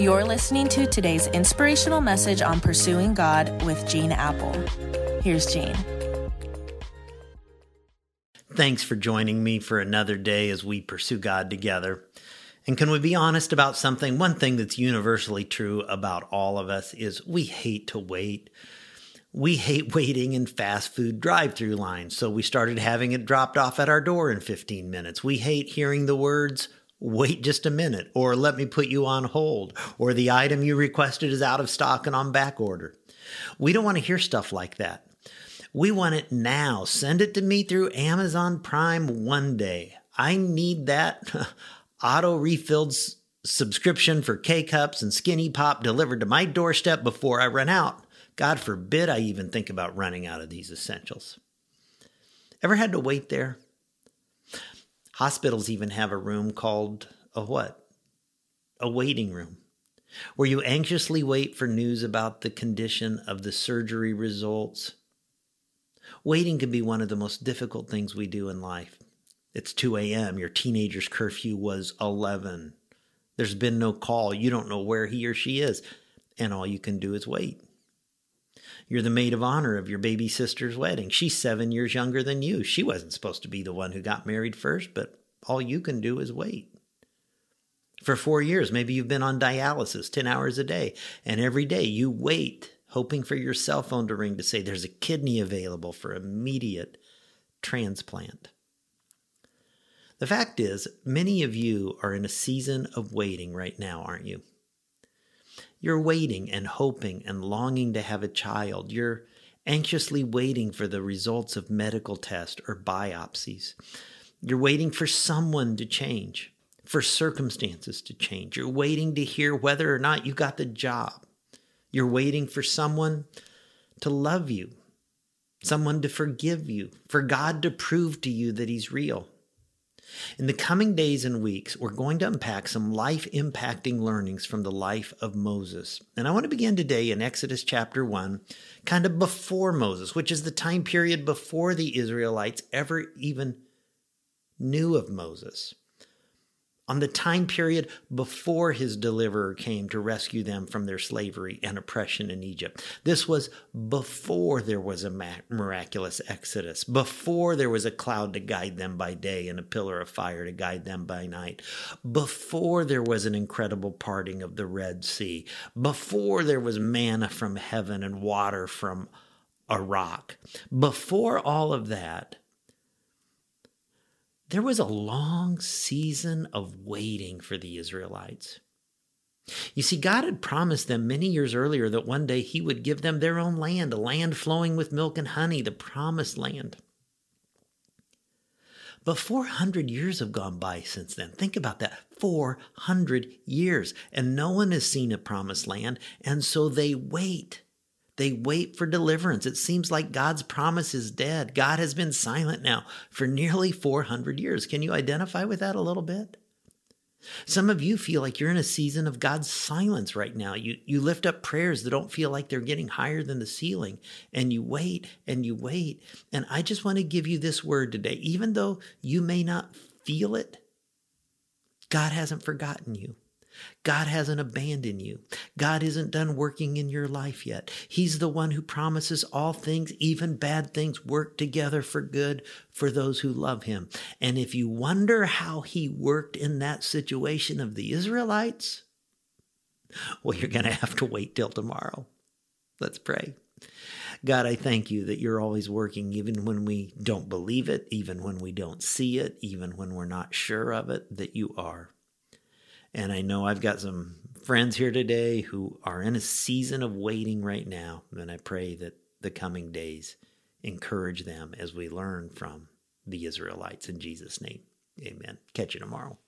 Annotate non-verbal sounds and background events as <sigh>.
You're listening to today's inspirational message on pursuing God with Gene Appel. Here's Gene. Thanks for joining me for another day as we pursue God together. And can we be honest about something? One thing that's universally true about all of us is we hate to wait. We hate <laughs> waiting in fast food drive through lines, so we started having it dropped off at our door in 15 minutes. We hate hearing the words, wait just a minute, or let me put you on hold, or the item you requested is out of stock and on back order. We don't want to hear stuff like that. We want it now. Send it to me through Amazon Prime one day. I need that <laughs> auto refilled s- subscription for K cups and skinny pop delivered to my doorstep before I run out. God forbid I even think about running out of these essentials. Ever had to wait there? Hospitals even have a room called a what? A waiting room, where you anxiously wait for news about the condition of the surgery results. Waiting can be one of the most difficult things we do in life. It's 2 a.m., your teenager's curfew was 11. There's been no call, you don't know where he or she is, and all you can do is wait. You're the maid of honor of your baby sister's wedding. She's seven years younger than you. She wasn't supposed to be the one who got married first, but all you can do is wait. For four years, maybe you've been on dialysis 10 hours a day, and every day you wait, hoping for your cell phone to ring to say there's a kidney available for immediate transplant. The fact is, many of you are in a season of waiting right now, aren't you? You're waiting and hoping and longing to have a child. You're anxiously waiting for the results of medical tests or biopsies. You're waiting for someone to change, for circumstances to change. You're waiting to hear whether or not you got the job. You're waiting for someone to love you, someone to forgive you, for God to prove to you that He's real. In the coming days and weeks, we're going to unpack some life impacting learnings from the life of Moses. And I want to begin today in Exodus chapter 1, kind of before Moses, which is the time period before the Israelites ever even knew of Moses on the time period before his deliverer came to rescue them from their slavery and oppression in Egypt. This was before there was a miraculous exodus, before there was a cloud to guide them by day and a pillar of fire to guide them by night, before there was an incredible parting of the Red Sea, before there was manna from heaven and water from a rock. Before all of that, there was a long season of waiting for the Israelites. You see, God had promised them many years earlier that one day He would give them their own land, a land flowing with milk and honey, the promised land. But 400 years have gone by since then. Think about that 400 years. And no one has seen a promised land. And so they wait. They wait for deliverance. It seems like God's promise is dead. God has been silent now for nearly 400 years. Can you identify with that a little bit? Some of you feel like you're in a season of God's silence right now. You, you lift up prayers that don't feel like they're getting higher than the ceiling, and you wait and you wait. And I just want to give you this word today. Even though you may not feel it, God hasn't forgotten you. God hasn't abandoned you. God isn't done working in your life yet. He's the one who promises all things, even bad things, work together for good for those who love him. And if you wonder how he worked in that situation of the Israelites, well, you're going to have to wait till tomorrow. Let's pray. God, I thank you that you're always working, even when we don't believe it, even when we don't see it, even when we're not sure of it, that you are. And I know I've got some friends here today who are in a season of waiting right now. And I pray that the coming days encourage them as we learn from the Israelites in Jesus' name. Amen. Catch you tomorrow.